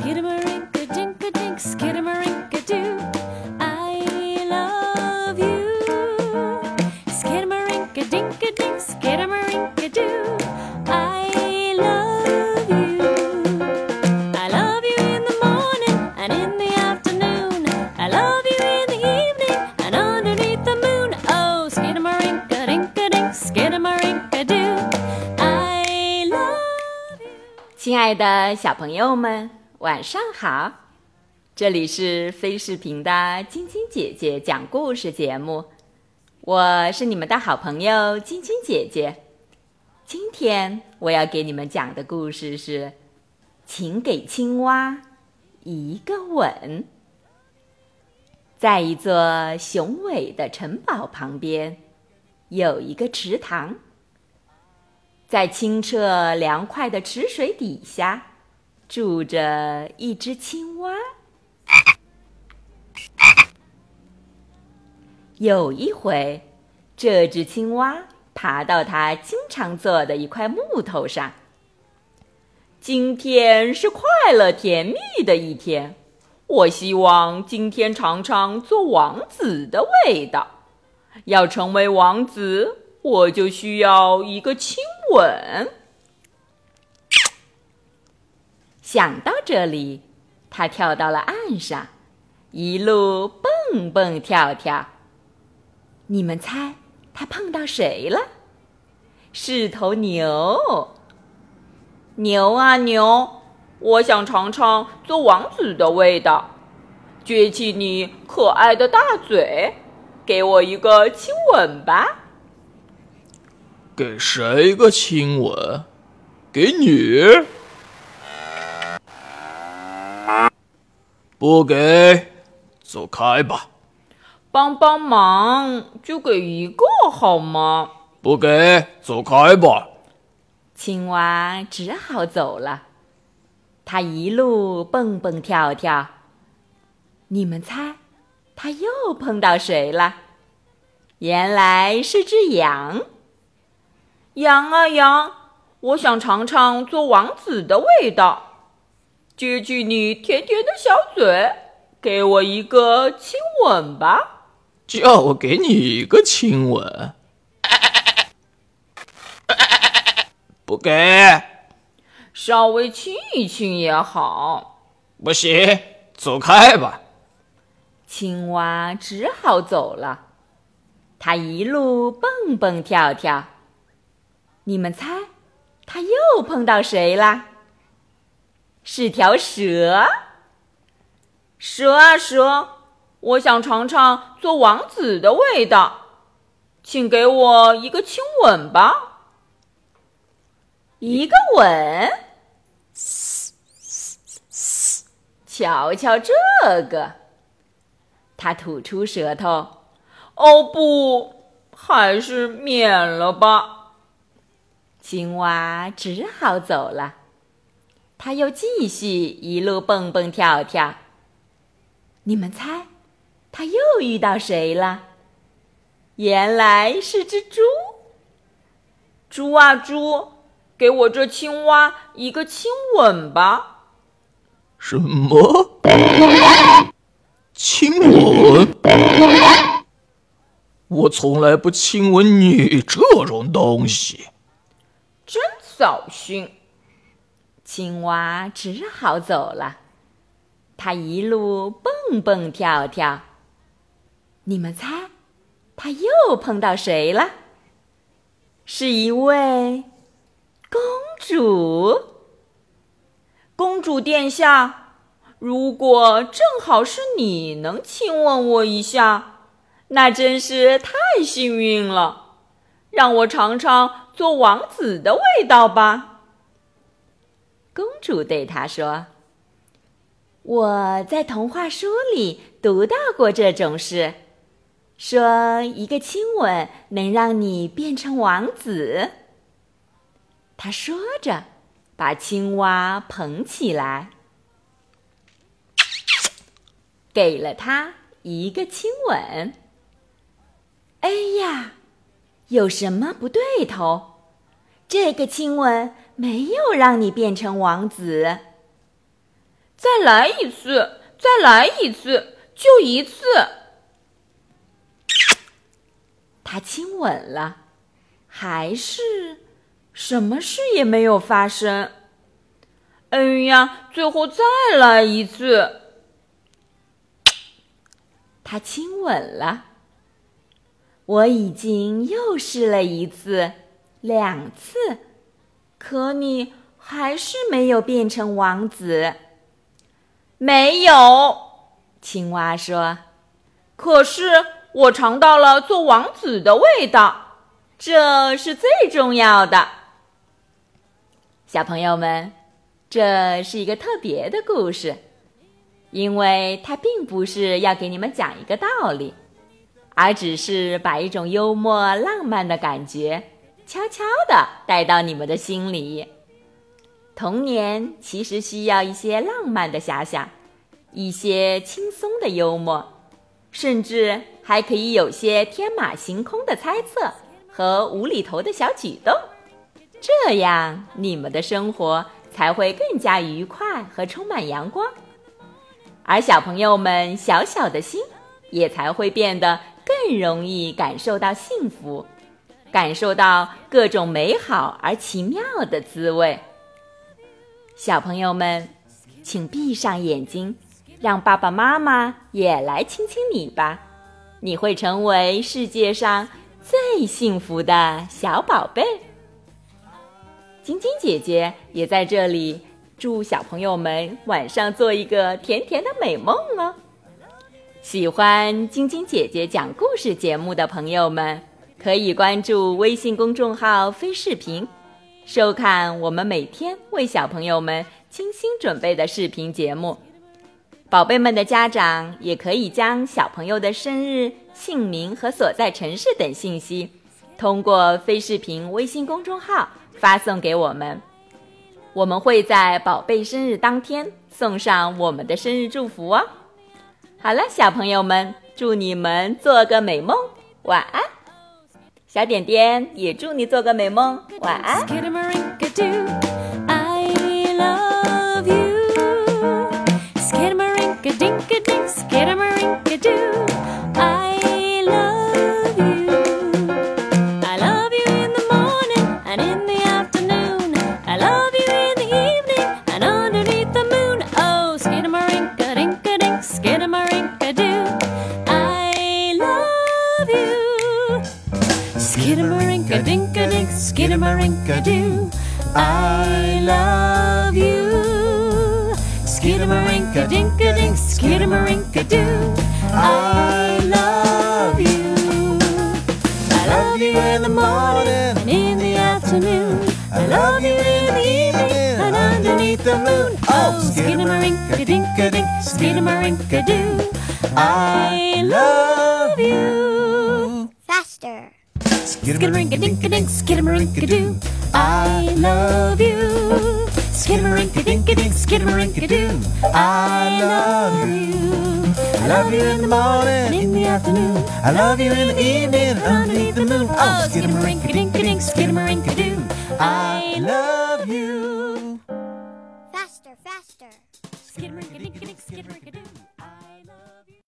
Skidamarink-a-dink-a-dink, skidamarink-a-doo. I love you. Skidamarink-a-dink-a-dink, skidamarink-a-doo. I love you. I love you in the morning and in the afternoon. I love you in the evening and underneath the moon. Oh, skidamarink-a-dink-a-dink, skidamarink-a-doo. I love you. 亲爱的小朋友们， 晚上好！这里是飞视频的晶晶姐姐讲故事节目，我是你们的好朋友晶晶姐姐。今天我要给你们讲的故事是《请给青蛙一个吻》。在一座雄伟的城堡旁边，有一个池塘。在清澈凉快的池水底下，住着一只青蛙。有一回，这只青蛙爬到它经常坐的一块木头上。今天是快乐甜蜜的一天，我希望今天尝尝做王子的味道。要成为王子，我就需要一个亲吻。想到这里，他跳到了岸上，一路蹦蹦跳跳。你们猜他碰到谁了？是头牛。牛啊牛，我想尝尝做王子的味道。撅起你可爱的大嘴，给我一个亲吻吧。给谁个亲吻？给你？不给，走开吧！帮帮忙，就给一个好吗？不给，走开吧！青蛙只好走了。它一路蹦蹦跳跳。你们猜，它又碰到谁了？原来是只羊。羊啊羊，我想尝尝做王子的味道。撅起你甜甜的小嘴，给我一个亲吻吧。叫我给你一个亲吻。不给，稍微亲一亲也好。不行，走开吧！青蛙只好走了。它一路蹦蹦跳跳。你们猜，它又碰到谁啦？是条蛇。蛇啊蛇，我想尝尝做王子的味道，请给我一个亲吻吧。一个吻。瞧瞧这个，他吐出舌头。哦不，还是免了吧。青蛙只好走了。他又继续一路蹦蹦跳跳。你们猜，他又遇到谁了？原来是只猪。猪啊猪，给我这青蛙一个亲吻吧。什么？亲吻？我从来不亲吻你这种东西。真扫兴！青蛙只好走了。它一路蹦蹦跳跳。你们猜，它又碰到谁了？是一位公主。公主殿下，如果正好是你能亲吻我一下，那真是太幸运了。让我尝尝做王子的味道吧。公主对他说：“我在童话书里读到过这种事，说一个亲吻能让你变成王子。”他说着，把青蛙捧起来，给了他一个亲吻。哎呀！有什么不对头？这个亲吻没有让你变成王子。再来一次，再来一次，就一次。他亲吻了，还是什么事也没有发生。哎呀，最后再来一次。他亲吻了，我已经又试了一次、两次，可你还是没有变成王子。没有，青蛙说。可是我尝到了做王子的味道，这是最重要的。小朋友们，这是一个特别的故事。因为它并不是要给你们讲一个道理，而只是把一种幽默浪漫的感觉悄悄地带到你们的心里。童年其实需要一些浪漫的遐想，一些轻松的幽默，甚至还可以有些天马行空的猜测和无厘头的小举动，这样你们的生活才会更加愉快和充满阳光。而小朋友们小小的心，也才会变得更容易感受到幸福，感受到各种美好而奇妙的滋味。小朋友们，请闭上眼睛，让爸爸妈妈也来亲亲你吧，你会成为世界上最幸福的小宝贝。晶晶姐姐也在这里。祝小朋友们晚上做一个甜甜的美梦哦！喜欢晶晶姐姐讲故事节目的朋友们，可以关注微信公众号“飞视频”，收看我们每天为小朋友们精心准备的视频节目。宝贝们的家长也可以将小朋友的生日、姓名和所在城市等信息，通过飞视频微信公众号发送给我们。我们会在宝贝生日当天送上我们的生日祝福哦。好了，小朋友们，祝你们做个美梦，晚安。小点点也祝你做个美梦，晚安。Skidamarinka doo. I love you. Skidamarinka dinka dink, skidamarinka doo. I love you. I love you in the morning and in the afternoon. I love you in the evening and underneath the moon. Oh, skidamarinka dinka dink, skidamarinka doo. I love you. Faster. Skidamarinkadinkadink, Skidamarinkadoo. I love you. Skidamarinkadinkadink, Skidamarinkadoo. I love you. I love you in the morning, in the afternoon. I love you in the evening, underneath the moon. Oh, skidamarinka-dinka-dink. I love you. Faster, faster. Skidamarinkadinkadink, Skidamarinkadoo.